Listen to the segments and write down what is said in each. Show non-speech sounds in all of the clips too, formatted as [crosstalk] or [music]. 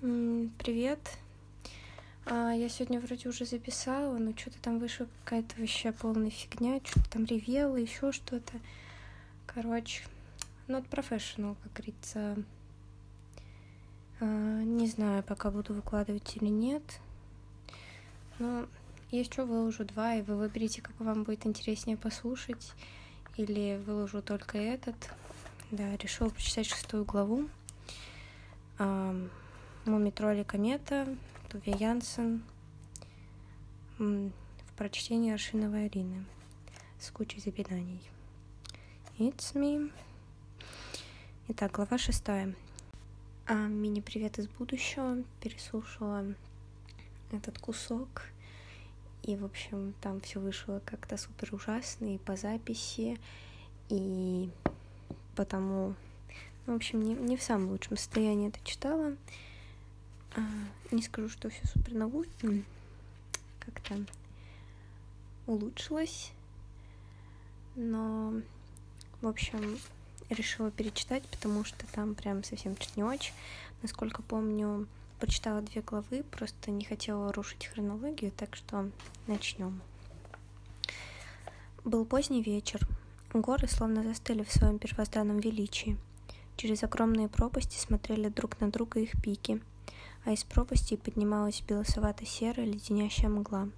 Привет. А, я сегодня вроде уже записала, но что-то там вышла какая-то вообще полная фигня, что-то там ревела, еще что-то. Короче, not professional, как говорится. А, не знаю, пока буду выкладывать или нет. Но еще выложу два, и вы выберите, как вам будет интереснее послушать. Или выложу только этот. Да, решила прочитать шестую главу. Муми Тролли Комета, Туве Янсен в прочтении Аршиновой Арины с кучей запинаний. It's me. Итак, глава шестая. А, Мини-привет из будущего. Переслушала этот кусок. И, в общем, там все вышло как-то супер ужасно и по записи, и потому, ну, в общем, не, не в самом лучшем состоянии это читала. А, не скажу, что все супер научно, как-то улучшилось, но, в общем, решила перечитать, потому что там прям совсем чуть не очень. Насколько помню, прочитала две главы, просто не хотела рушить хронологию, так что начнем. Был поздний вечер. Горы словно застыли в своем первозданном величии. Через огромные пропасти смотрели друг на друга их пики — а из пропасти поднималась белосовато-серая леденящая мгла.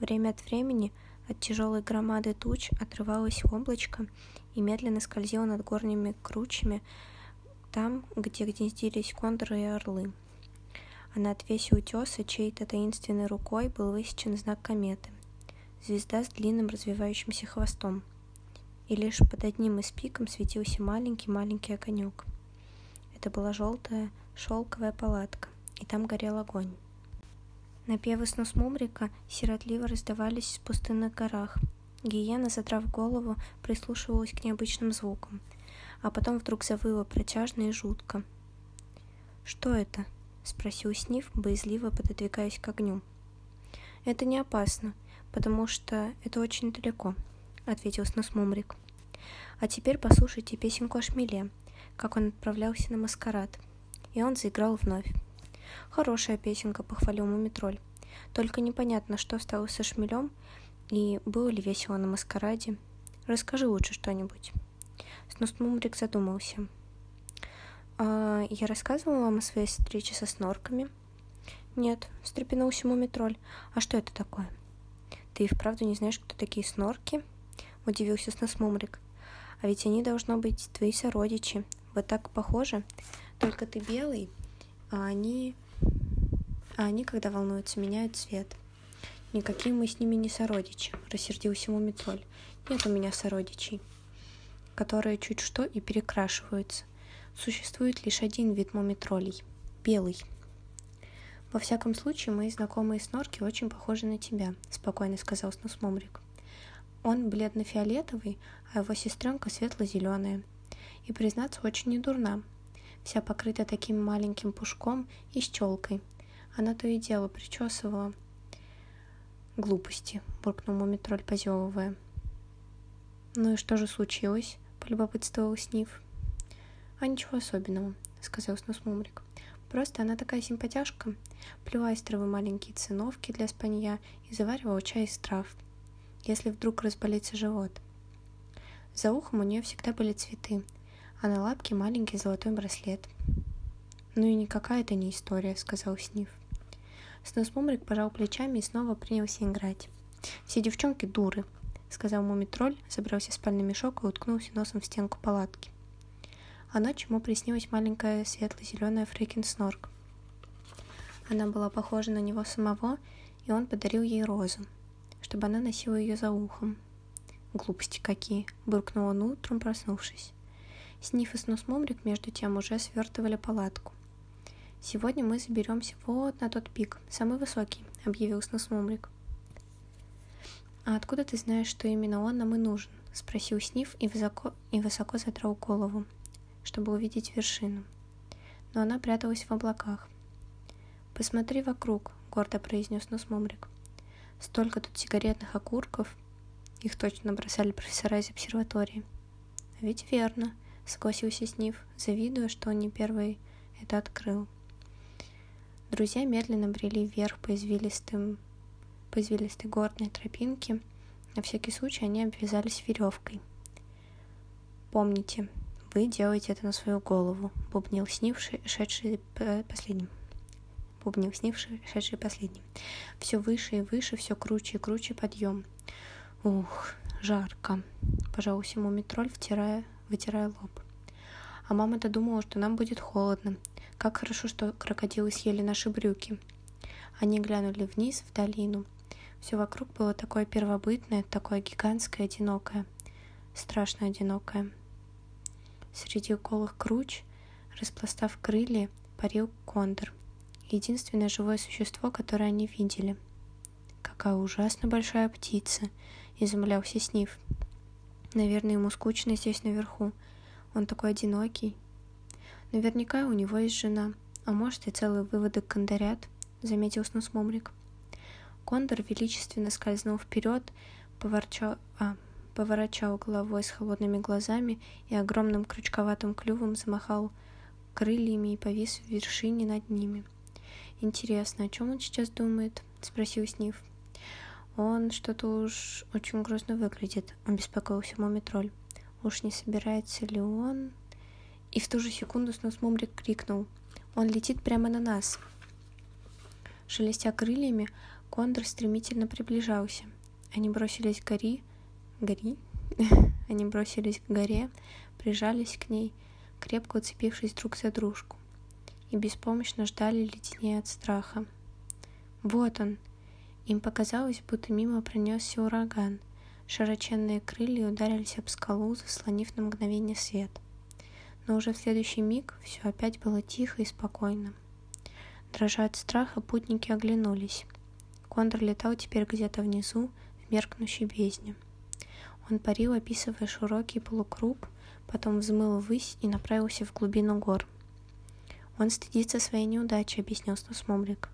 Время от времени от тяжелой громады туч отрывалось облачко и медленно скользило над горными кручами там, где гнездились кондоры и орлы. А на отвесе утеса чьей-то таинственной рукой был высечен знак кометы — звезда с длинным развивающимся хвостом. И лишь под одним из пиком светился маленький-маленький огонек. Это была желтая шелковая палатка и там горел огонь. Напевы снус Мумрика сиротливо раздавались в пустынных горах. Гиена, задрав голову, прислушивалась к необычным звукам, а потом вдруг завыла протяжно и жутко. «Что это?» — спросил Сниф, боязливо пододвигаясь к огню. «Это не опасно, потому что это очень далеко», — ответил снус Мумрик. «А теперь послушайте песенку о шмеле, как он отправлялся на маскарад». И он заиграл вновь. Хорошая песенка, похвалил Мумитроль. Только непонятно, что стало со шмелем и было ли весело на маскараде. Расскажи лучше что-нибудь. Снус Мумрик задумался. А, я рассказывала вам о своей встрече со снорками? Нет, встрепенулся Мумитроль. А что это такое? Ты и вправду не знаешь, кто такие снорки? Удивился Снус Мумрик. А ведь они должно быть твои сородичи. Вы так похожи. Только ты белый, а они а они, когда волнуются, меняют цвет. Никакие мы с ними не сородичи, рассердился Мумитроль. Нет у меня сородичей, которые чуть что и перекрашиваются. Существует лишь один вид мумитролей — белый. Во всяком случае, мои знакомые снорки очень похожи на тебя, спокойно сказал Снус Мумрик. Он бледно-фиолетовый, а его сестренка светло-зеленая. И, признаться, очень недурна. Вся покрыта таким маленьким пушком и щелкой, она то и дело причесывала. Глупости, буркнул Мумитроль, позевывая. Ну и что же случилось? полюбопытствовал Сниф. А ничего особенного, сказал Снус Мумрик. Просто она такая симпатяшка. Плела из травы маленькие циновки для спанья и заваривала чай из трав. Если вдруг разболится живот. За ухом у нее всегда были цветы, а на лапке маленький золотой браслет. «Ну и никакая это не история», — сказал Сниф. Снус Мумрик пожал плечами и снова принялся играть. «Все девчонки дуры», — сказал Мумитроль, забрался в спальный мешок и уткнулся носом в стенку палатки. А ночью ему приснилась маленькая светло-зеленая Фрикин-снорк. Она была похожа на него самого, и он подарил ей розу, чтобы она носила ее за ухом. «Глупости какие!» — буркнул он утром, проснувшись. Сниф и Снус Мумрик между тем уже свертывали палатку. «Сегодня мы заберемся вот на тот пик, самый высокий», — объявил Снусмумрик. «А откуда ты знаешь, что именно он нам и нужен?» — спросил Сниф и высоко, и высоко задрал голову, чтобы увидеть вершину. Но она пряталась в облаках. «Посмотри вокруг», — гордо произнес Нусмумрик. «Столько тут сигаретных окурков!» Их точно бросали профессора из обсерватории. «А ведь верно», — согласился Сниф, завидуя, что он не первый это открыл. Друзья медленно брели вверх по извилистым по извилистой горной тропинке. На всякий случай они обвязались веревкой. «Помните, вы делаете это на свою голову», — бубнил снивший, шедший последним. Бубнил снивший, шедший последним. Все выше и выше, все круче и круче подъем. Ух, жарко, пожалуйста, ему метроль, втирая, вытирая лоб. А мама-то думала, что нам будет холодно. Как хорошо, что крокодилы съели наши брюки. Они глянули вниз, в долину. Все вокруг было такое первобытное, такое гигантское, одинокое. Страшно одинокое. Среди голых круч, распластав крылья, парил кондор. Единственное живое существо, которое они видели. «Какая ужасно большая птица!» — изумлялся Снив. «Наверное, ему скучно здесь наверху. Он такой одинокий. Наверняка у него есть жена, а может и целый выводок кондорят», — заметил Снус Момрик. Кондор величественно скользнул вперед, поворчал, а, поворачивал головой с холодными глазами и огромным крючковатым клювом замахал крыльями и повис в вершине над ними. «Интересно, о чем он сейчас думает?» — спросил Снив. «Он что-то уж очень грустно выглядит», — обеспокоился Мумитроль. «Уж не собирается ли он...» И в ту же секунду Снус Мумрик крикнул. «Он летит прямо на нас!» Шелестя крыльями, кондор стремительно приближался. Они бросились к гори... Гори? [laughs] Они бросились к горе, прижались к ней, крепко уцепившись друг за дружку, и беспомощно ждали леденее от страха. Вот он! Им показалось, будто мимо пронесся ураган. Широченные крылья ударились об скалу, заслонив на мгновение свет. Но уже в следующий миг все опять было тихо и спокойно. Дрожа от страха, путники оглянулись. Кондор летал теперь где-то внизу, в меркнущей бездне. Он парил, описывая широкий полукруг, потом взмыл ввысь и направился в глубину гор. Он стыдится своей неудачи, объяснил Снусмомрик.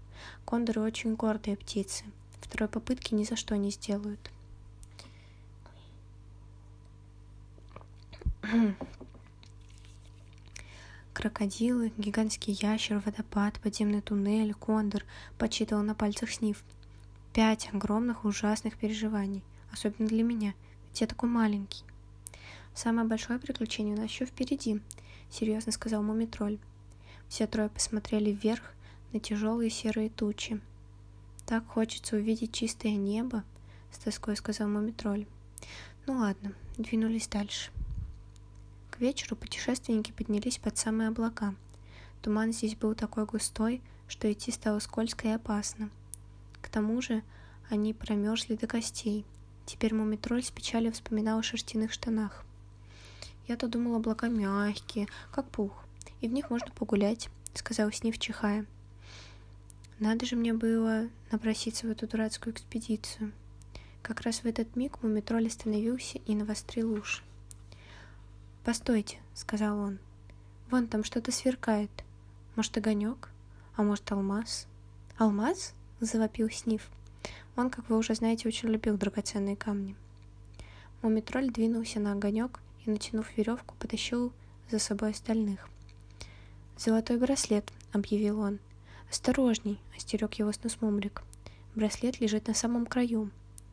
Кондоры очень гордые птицы. Второй попытки ни за что не сделают. Крокодилы, гигантский ящер, водопад, подземный туннель, кондор, подсчитывал на пальцах снив. Пять огромных ужасных переживаний, особенно для меня, ведь я такой маленький. Самое большое приключение у нас еще впереди, серьезно сказал Мумитроль. Все трое посмотрели вверх на тяжелые серые тучи. Так хочется увидеть чистое небо, с тоской сказал Мумитроль. Ну ладно, двинулись дальше. К вечеру путешественники поднялись под самые облака. Туман здесь был такой густой, что идти стало скользко и опасно. К тому же они промерзли до костей. Теперь Мумитроль с печалью вспоминал о шерстяных штанах. Я-то думал, облака мягкие, как пух, и в них можно погулять, сказал Снив, чихая. Надо же мне было напроситься в эту дурацкую экспедицию. Как раз в этот миг Мумитроль остановился и навострил уши. «Постойте», — сказал он. «Вон там что-то сверкает. Может, огонек? А может, алмаз?» «Алмаз?» — завопил Снив. Он, как вы уже знаете, очень любил драгоценные камни. Мумитроль двинулся на огонек и, натянув веревку, потащил за собой остальных. «Золотой браслет», — объявил он. «Осторожней!» — остерег его Снусмумрик. «Браслет лежит на самом краю».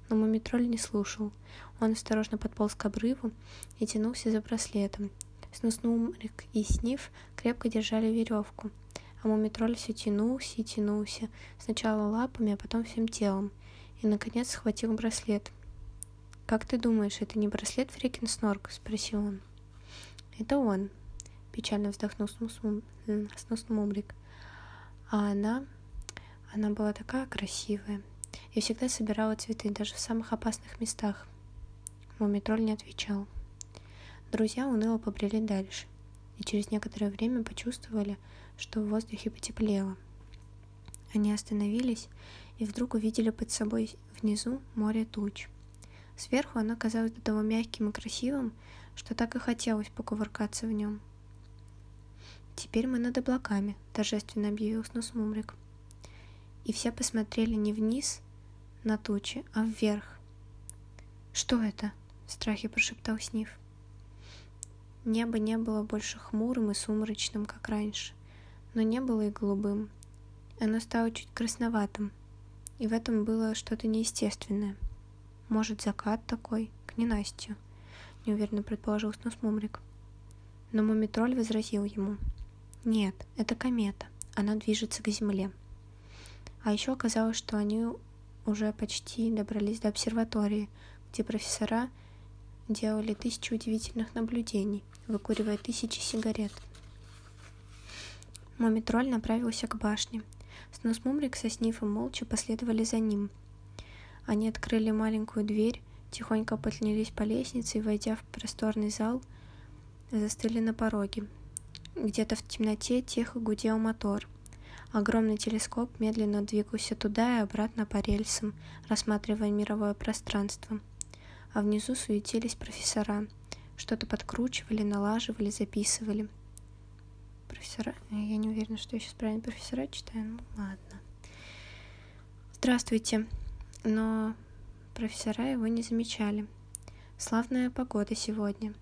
Но Мумитроль не слушал. Он осторожно подполз к обрыву и тянулся за браслетом. Снуснумрик и Сниф крепко держали веревку, а Мумитроль все тянулся и тянулся, сначала лапами, а потом всем телом, и, наконец, схватил браслет. «Как ты думаешь, это не браслет Фрикин Снорк?» — спросил он. «Это он», — печально вздохнул Снуснумрик. А она... Она была такая красивая. Я всегда собирала цветы, даже в самых опасных местах. Мумитроль не отвечал. Друзья уныло побрели дальше, и через некоторое время почувствовали, что в воздухе потеплело. Они остановились и вдруг увидели под собой внизу море туч. Сверху оно казалось до того мягким и красивым, что так и хотелось покувыркаться в нем. «Теперь мы над облаками», — торжественно объявил Снусмумрик. И все посмотрели не вниз на тучи, а вверх. «Что это?» — в страхе прошептал Снив. Небо не было больше хмурым и сумрачным, как раньше, но не было и голубым. Оно стало чуть красноватым, и в этом было что-то неестественное. Может, закат такой, к ненастью, неуверенно предположил Снусмумрик. Но Мумитроль возразил ему. Нет, это комета, она движется к Земле. А еще оказалось, что они уже почти добрались до обсерватории, где профессора делали тысячи удивительных наблюдений, выкуривая тысячи сигарет. Мумитроль направился к башне. Снусмумрик со Снифом молча последовали за ним. Они открыли маленькую дверь, тихонько поднялись по лестнице и, войдя в просторный зал, застыли на пороге. Где-то в темноте тихо гудел мотор. Огромный телескоп медленно двигался туда и обратно по рельсам, рассматривая мировое пространство. А внизу суетились профессора. Что-то подкручивали, налаживали, записывали. Профессора... Я не уверена, что я сейчас правильно профессора читаю. Ну, ладно. Здравствуйте. Но профессора его не замечали. Славная погода сегодня.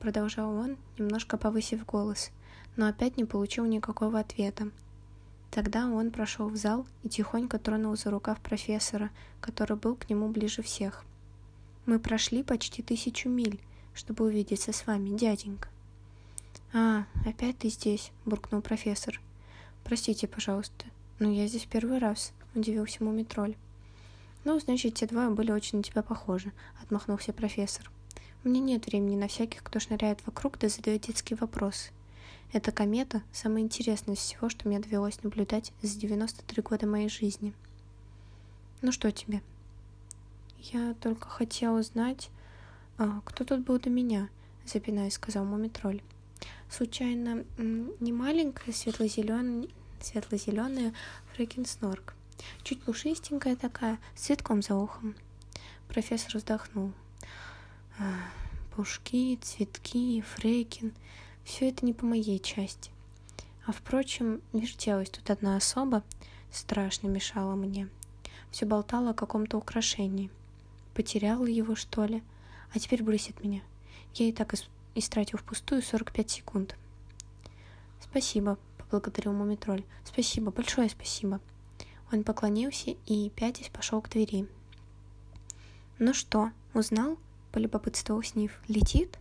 Продолжал он, немножко повысив голос, но опять не получил никакого ответа. Тогда он прошел в зал и тихонько тронул за рукав профессора, который был к нему ближе всех. «Мы прошли почти тысячу миль, чтобы увидеться с вами, дяденька». «А, опять ты здесь», — буркнул профессор. «Простите, пожалуйста, но я здесь первый раз», — удивился Мумитроль. «Ну, значит, те двое были очень на тебя похожи», — отмахнулся профессор. «У меня нет времени на всяких, кто шныряет вокруг да задает детские вопросы. Эта комета – самое интересное из всего, что мне довелось наблюдать за 93 года моей жизни. Ну что тебе? Я только хотела узнать, а, кто тут был до меня, запинаясь, сказал Мумитроль. Случайно, не маленькая светло-зеленая светло-зеленая фрекинснорк. Чуть пушистенькая такая, с цветком за ухом. Профессор вздохнул. Пушки, цветки, фрекин — все это не по моей части. А впрочем, вертелась тут одна особа, страшно мешала мне. Все болтала о каком-то украшении. Потеряла его, что ли? А теперь бросит меня. Я и так истратил впустую 45 секунд. «Спасибо», — поблагодарил Мумитроль. «Спасибо, большое спасибо». Он поклонился и, пятясь, пошел к двери. «Ну что, узнал?» — полюбопытствовал Сниф. «Летит?»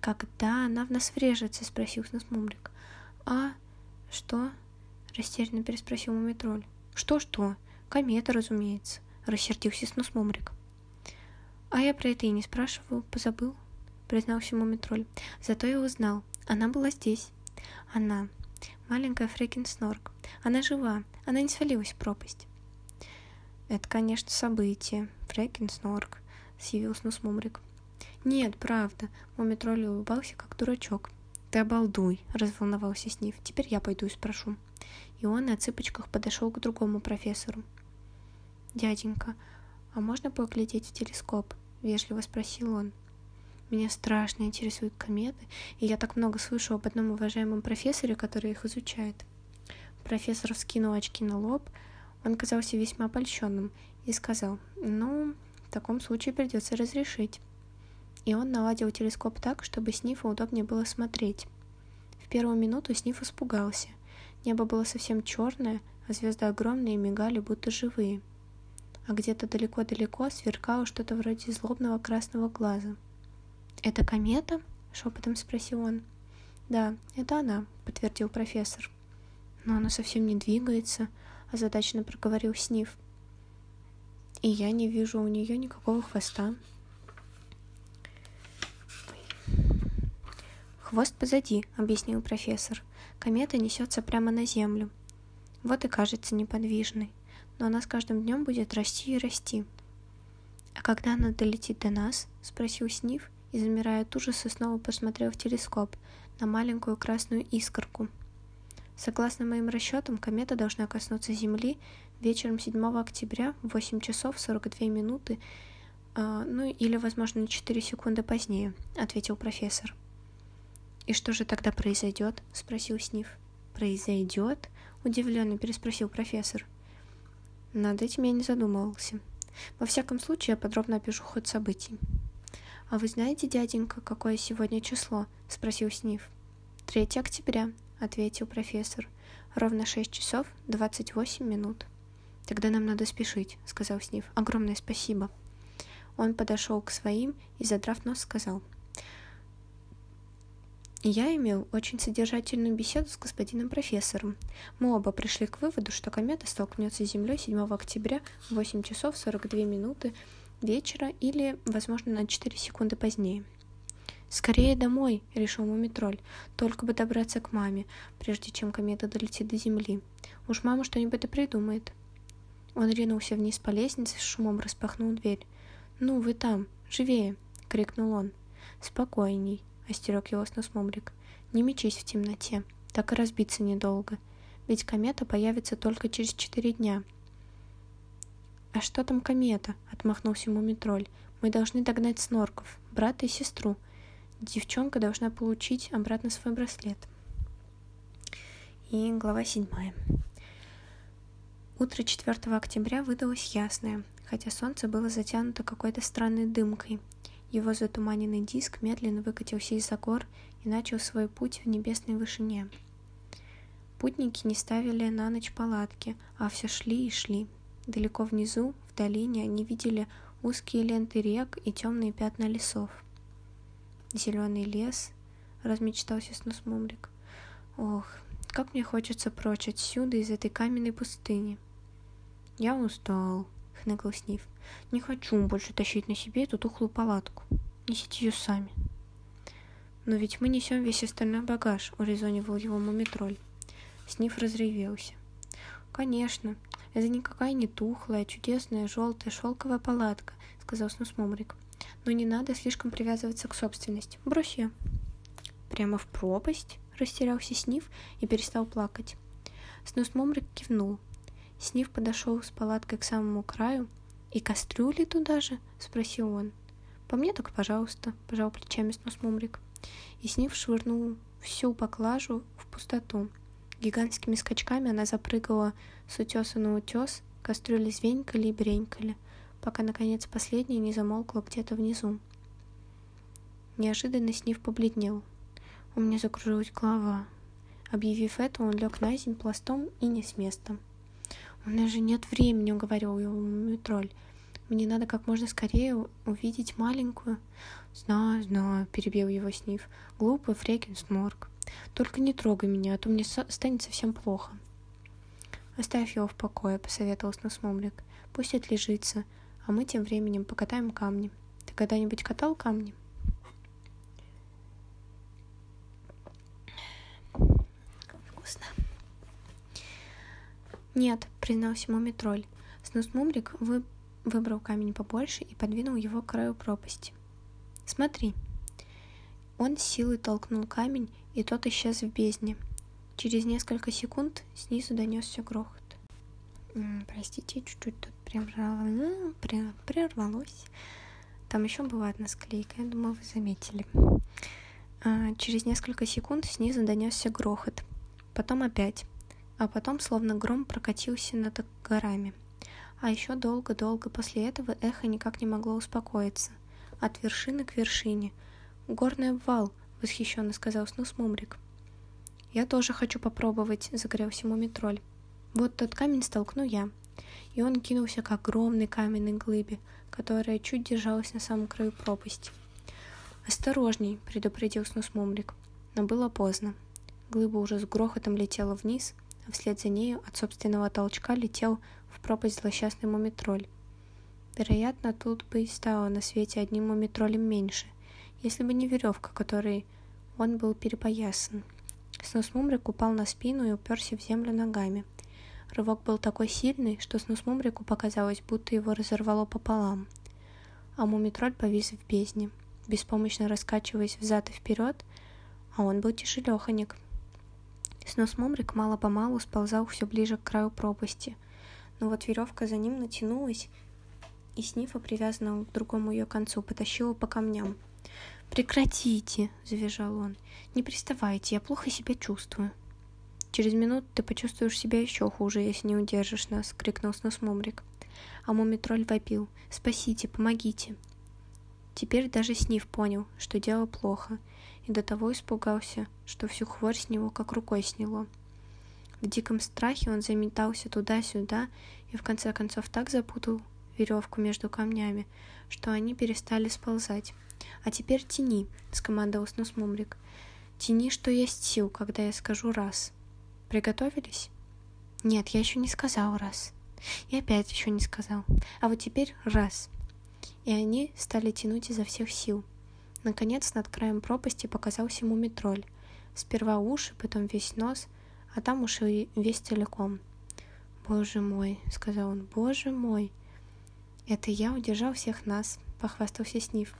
«Когда она в нас врежется?» — спросил Сносмумрик. «А? Что?» — растерянно переспросил Мумитроль. «Что-что? Комета, разумеется», — рассердился Сносмумрик. «А я про это и не спрашивал, позабыл», — признался Мумитроль. «Зато я узнал. Она была здесь. Она. Маленькая Фрекин Снорк. Она жива. Она не свалилась в пропасть». «Это, конечно, событие. Фрекин Снорк», — съявил Снусмумрик. «Нет, правда», — Мумитроль улыбался, как дурачок. «Ты обалдуй», — разволновался Сниф. «Теперь я пойду и спрошу». И он на цыпочках подошел к другому профессору. «Дяденька, а можно поглядеть в телескоп?» — вежливо спросил он. Меня страшно интересуют кометы, и я так много слышу об одном уважаемом профессоре, который их изучает. Профессор вскинул очки на лоб, он казался весьма польщенным и сказал, ну, в таком случае придется разрешить и он наладил телескоп так, чтобы Снифу удобнее было смотреть. В первую минуту Сниф испугался. Небо было совсем черное, а звезды огромные мигали, будто живые. А где-то далеко-далеко сверкало что-то вроде злобного красного глаза. «Это комета?» — шепотом спросил он. «Да, это она», — подтвердил профессор. «Но она совсем не двигается», — озадаченно проговорил Сниф. «И я не вижу у нее никакого хвоста», «Хвост позади», — объяснил профессор. «Комета несется прямо на Землю. Вот и кажется неподвижной, но она с каждым днем будет расти и расти». «А когда она долетит до нас?» — спросил Сниф и, замирая от ужаса, снова посмотрел в телескоп на маленькую красную искорку. Согласно моим расчетам, комета должна коснуться Земли вечером 7 октября в 8 часов 42 минуты, э, ну или, возможно, 4 секунды позднее, ответил профессор. «И что же тогда произойдет?» — спросил Сниф. «Произойдет?» — удивленно переспросил профессор. Над этим я не задумывался. Во всяком случае, я подробно опишу ход событий. «А вы знаете, дяденька, какое сегодня число?» — спросил Сниф. «3 октября», — ответил профессор. Ровно шесть часов двадцать восемь минут. «Тогда нам надо спешить», — сказал Снив. «Огромное спасибо». Он подошел к своим и, задрав нос, сказал. Я имел очень содержательную беседу с господином профессором. Мы оба пришли к выводу, что комета столкнется с Землей 7 октября в 8 часов 42 минуты вечера или, возможно, на 4 секунды позднее. «Скорее домой!» — решил Мумитроль. «Только бы добраться к маме, прежде чем комета долетит до Земли. Уж мама что-нибудь и придумает». Он ринулся вниз по лестнице, с шумом распахнул дверь. «Ну, вы там! Живее!» — крикнул он. «Спокойней!» — остерег его сносмумрик. «Не мечись в темноте, так и разбиться недолго. Ведь комета появится только через четыре дня». «А что там комета?» — отмахнулся Мумитроль. «Мы должны догнать снорков, брата и сестру. Девчонка должна получить обратно свой браслет». И глава седьмая. Утро 4 октября выдалось ясное, хотя солнце было затянуто какой-то странной дымкой. Его затуманенный диск медленно выкатился из-за гор и начал свой путь в небесной вышине. Путники не ставили на ночь палатки, а все шли и шли. Далеко внизу, в долине, они видели узкие ленты рек и темные пятна лесов. Зеленый лес, размечтался Снусмумрик. Ох, как мне хочется прочь отсюда, из этой каменной пустыни. «Я устал», — хныкал Снив. «Не хочу больше тащить на себе эту тухлую палатку. Несите ее сами». «Но ведь мы несем весь остальной багаж», — урезонивал его мумитроль. Снив разревелся. «Конечно, это никакая не тухлая, чудесная желтая шелковая палатка», — сказал Снусмумрик. «Но не надо слишком привязываться к собственности. Брось ее». «Прямо в пропасть?» — растерялся Снив и перестал плакать. Снусмумрик кивнул. Снив подошел с палаткой к самому краю. «И кастрюли туда же?» — спросил он. «По мне так пожалуйста», — пожал плечами снос Мумрик. И Снив швырнул всю поклажу в пустоту. Гигантскими скачками она запрыгала с утеса на утес, кастрюли звенькали и бренькали, пока, наконец, последняя не замолкла где-то внизу. Неожиданно Снив побледнел. У меня закружилась голова. Объявив это, он лег на землю пластом и не с места. «У нас же нет времени», — уговорил его тролль. «Мне надо как можно скорее увидеть маленькую». «Знаю, знаю», — перебил его Снив. «Глупый Фрекин Сморк. Только не трогай меня, а то мне станет совсем плохо». «Оставь его в покое», — посоветовал Снусмомрик. «Пусть отлежится, а мы тем временем покатаем камни. Ты когда-нибудь катал камни?» Вкусно. «Нет», — признался Мумитроль. Снус-Мумрик вы... выбрал камень побольше и подвинул его к краю пропасти. «Смотри». Он силой толкнул камень, и тот исчез в бездне. Через несколько секунд снизу донесся грохот. Простите, чуть-чуть тут прервало, прервалось. Там еще была одна склейка, я думаю, вы заметили. А, через несколько секунд снизу донесся грохот. Потом опять а потом словно гром прокатился над горами. А еще долго-долго после этого эхо никак не могло успокоиться. От вершины к вершине. «Горный обвал!» — восхищенно сказал Снус Мумрик. «Я тоже хочу попробовать», — загорелся Мумитроль. «Вот тот камень столкну я». И он кинулся к огромной каменной глыбе, которая чуть держалась на самом краю пропасти. «Осторожней!» — предупредил Снус Мумрик. Но было поздно. Глыба уже с грохотом летела вниз — а вслед за нею от собственного толчка летел в пропасть злосчастный мумитроль. Вероятно, тут бы и стало на свете одним мумитролем меньше, если бы не веревка, которой он был перепоясан. Снусмумрик упал на спину и уперся в землю ногами. Рывок был такой сильный, что Снусмумрику показалось, будто его разорвало пополам. А мумитроль повис в бездне, беспомощно раскачиваясь взад и вперед, а он был тяжелеханик — Снос Мумрик мало-помалу сползал все ближе к краю пропасти, но вот веревка за ним натянулась, и Снифа, привязанного к другому ее концу, потащила по камням. «Прекратите!» — завизжал он. «Не приставайте, я плохо себя чувствую». «Через минуту ты почувствуешь себя еще хуже, если не удержишь нас!» — крикнул Снос Мумрик. А Мумитроль вопил. «Спасите, помогите!» Теперь даже Сниф понял, что дело плохо, и до того испугался, что всю хворь с него как рукой сняло. В диком страхе он заметался туда-сюда и в конце концов так запутал веревку между камнями, что они перестали сползать. «А теперь тяни», — скомандовал Снус Мумрик. «Тяни, что есть сил, когда я скажу раз». «Приготовились?» «Нет, я еще не сказал раз». И опять еще не сказал. А вот теперь раз. И они стали тянуть изо всех сил. Наконец, над краем пропасти показался мумитроль. Сперва уши, потом весь нос, а там уж и весь целиком. «Боже мой», — сказал он, — «боже мой». «Это я удержал всех нас», — похвастался Сниф.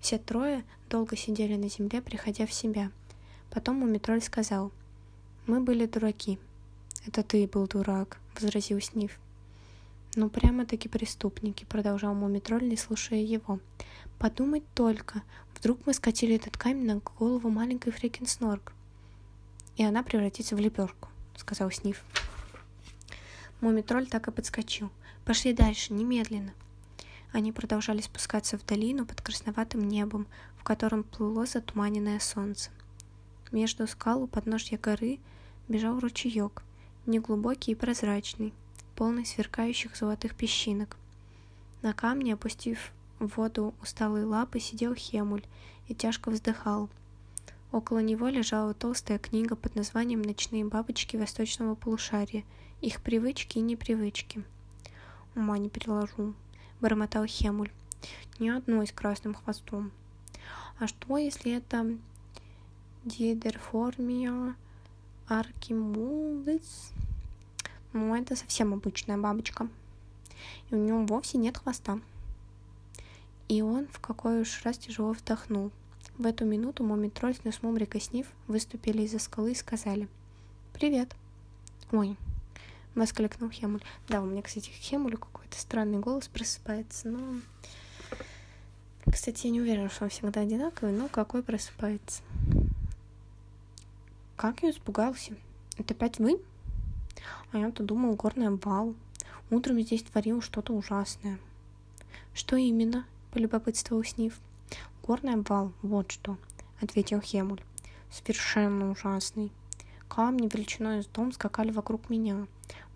Все трое долго сидели на земле, приходя в себя. Потом Мумитроль сказал, «Мы были дураки». «Это ты был дурак», — возразил Сниф. «Ну, прямо-таки преступники», — продолжал Мумитроль, не слушая его. «Подумать только, вдруг мы скатили этот камень на голову маленькой Фрикенснорк, и она превратится в лепешку», — сказал Сниф. Мумитроль так и подскочил. «Пошли дальше, немедленно». Они продолжали спускаться в долину под красноватым небом, в котором плыло затуманенное солнце. Между скал у подножья горы бежал ручеек, неглубокий и прозрачный, полный сверкающих золотых песчинок. На камне, опустив в воду усталые лапы, сидел Хемуль и тяжко вздыхал. Около него лежала толстая книга под названием «Ночные бабочки восточного полушария. Их привычки и непривычки». Ума не переложу, — бормотал Хемуль. «Ни одной с красным хвостом. А что, если это Дидерформия аркимулис? Ну, это совсем обычная бабочка. И у нее вовсе нет хвоста». И он в какой уж раз тяжело вдохнул. В эту минуту Мумитроль, Снусмумрик и Сниф выступили из-за скалы и сказали «Привет». «Ой, — воскликнул Хемуль. Да, у меня, кстати, Хемулю какой-то странный голос просыпается, но... Кстати, я не уверена, что он всегда одинаковый, но какой просыпается. Как я испугался? Это опять вы? А я-то думал, горный обвал. Утром здесь творил что-то ужасное. Что именно? Полюбопытствовал Сниф. Горный обвал, вот что, ответил Хемуль. Совершенно ужасный. Камни величиной с дом скакали вокруг меня.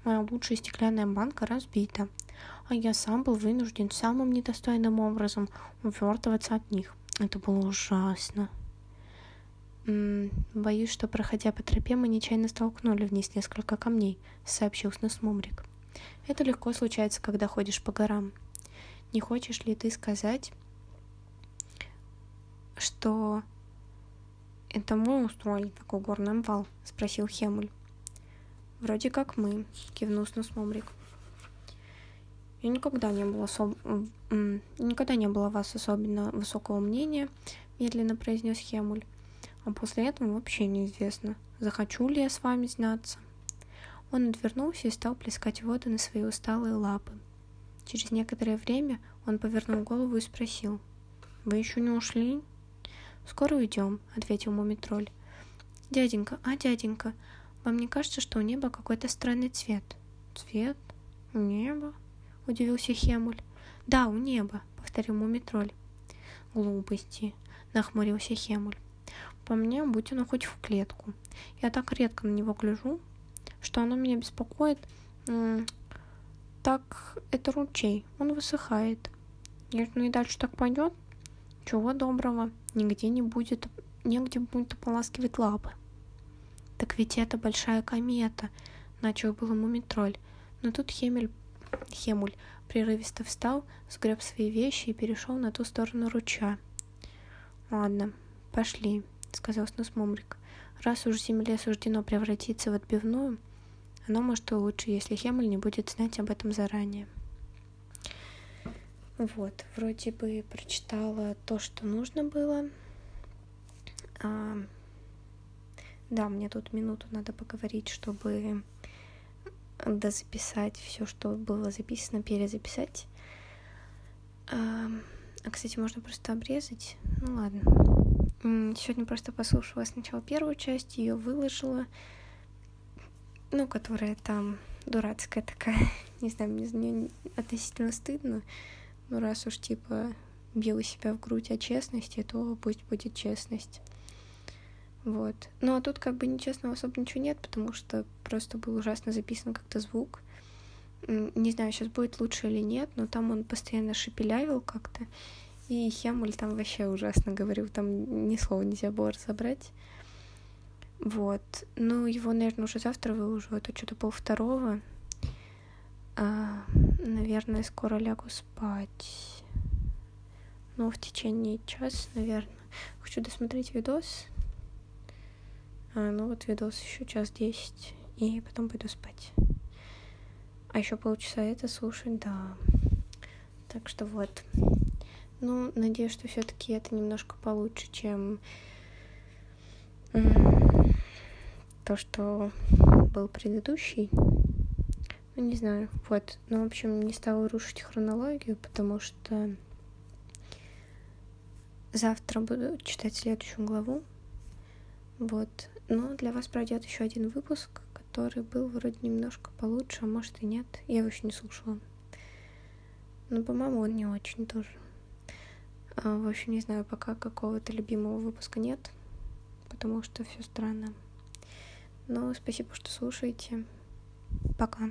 Моя лучшая стеклянная банка разбита, а я сам был вынужден самым недостойным образом увертываться от них. Это было ужасно. Боюсь, что, проходя по тропе, мы нечаянно столкнули вниз несколько камней, сообщил Снусмумрик. Это легко случается, когда ходишь по горам. Не хочешь ли ты сказать, что это мы устроили такой горный обвал? спросил Хемуль. Вроде как мы, кивнул Снусмумрик. Я никогда не была особ... никогда не было вас особенно высокого мнения, медленно произнес Хемуль. А после этого вообще неизвестно, захочу ли я с вами знаться. Он отвернулся и стал плескать воду на свои усталые лапы. Через некоторое время он повернул голову и спросил. «Вы еще не ушли?» «Скоро уйдем», — ответил Мумитроль. «Дяденька, а дяденька, вам не кажется, что у неба какой-то странный цвет? Цвет? У неба? Удивился Хемуль. Да, у неба, повторил Мумитроль. Глупости, нахмурился Хемуль. По мне, будь оно хоть в клетку. Я так редко на него гляжу, что оно меня беспокоит. Так, это ручей, он высыхает. Если ну и дальше так пойдет, чего доброго, нигде не будет, негде будет ополаскивать лапы. «Так ведь это большая комета!» — начал было Мумитроль. Но тут Хемель... Хемуль прерывисто встал, сгреб свои вещи и перешел на ту сторону ручья. «Ладно, пошли», — сказал Снус Мумрик. «Раз уж земле суждено превратиться в отбивную, оно может лучше, если Хемуль не будет знать об этом заранее». Вот, вроде бы прочитала то, что нужно было. А, да, мне тут минуту надо поговорить, чтобы дозаписать все, что было записано, перезаписать. А, а, кстати, можно просто обрезать. Ну ладно. Сегодня просто послушала сначала первую часть, ее выложила. Ну, которая там дурацкая такая. [laughs] Не знаю, мне за нее относительно стыдно. Но раз уж типа била себя в грудь о честности, то пусть будет честность. Вот. Ну а тут как бы нечестного особо ничего нет, потому что просто был ужасно записан как-то звук. Не знаю, сейчас будет лучше или нет, но там он постоянно шепелявил как-то. И Хемуль там вообще ужасно говорил, там ни слова нельзя было разобрать. Вот. Ну, его, наверное, уже завтра выложу, это что-то пол второго. А, наверное, скоро лягу спать. Ну, в течение часа, наверное. Хочу досмотреть видос. А, ну вот видос еще час десять. И потом пойду спать. А еще полчаса это слушать, да. Так что вот. Ну, надеюсь, что все-таки это немножко получше, чем то, что был предыдущий. Ну, не знаю, вот. Ну, в общем, не стала рушить хронологию, потому что завтра буду читать следующую главу. Вот. Но для вас пройдет еще один выпуск, который был вроде немножко получше, а может и нет. Я его еще не слушала. Но, по-моему, он не очень тоже. А, в общем, не знаю, пока какого-то любимого выпуска нет, потому что все странно. Но спасибо, что слушаете. Пока.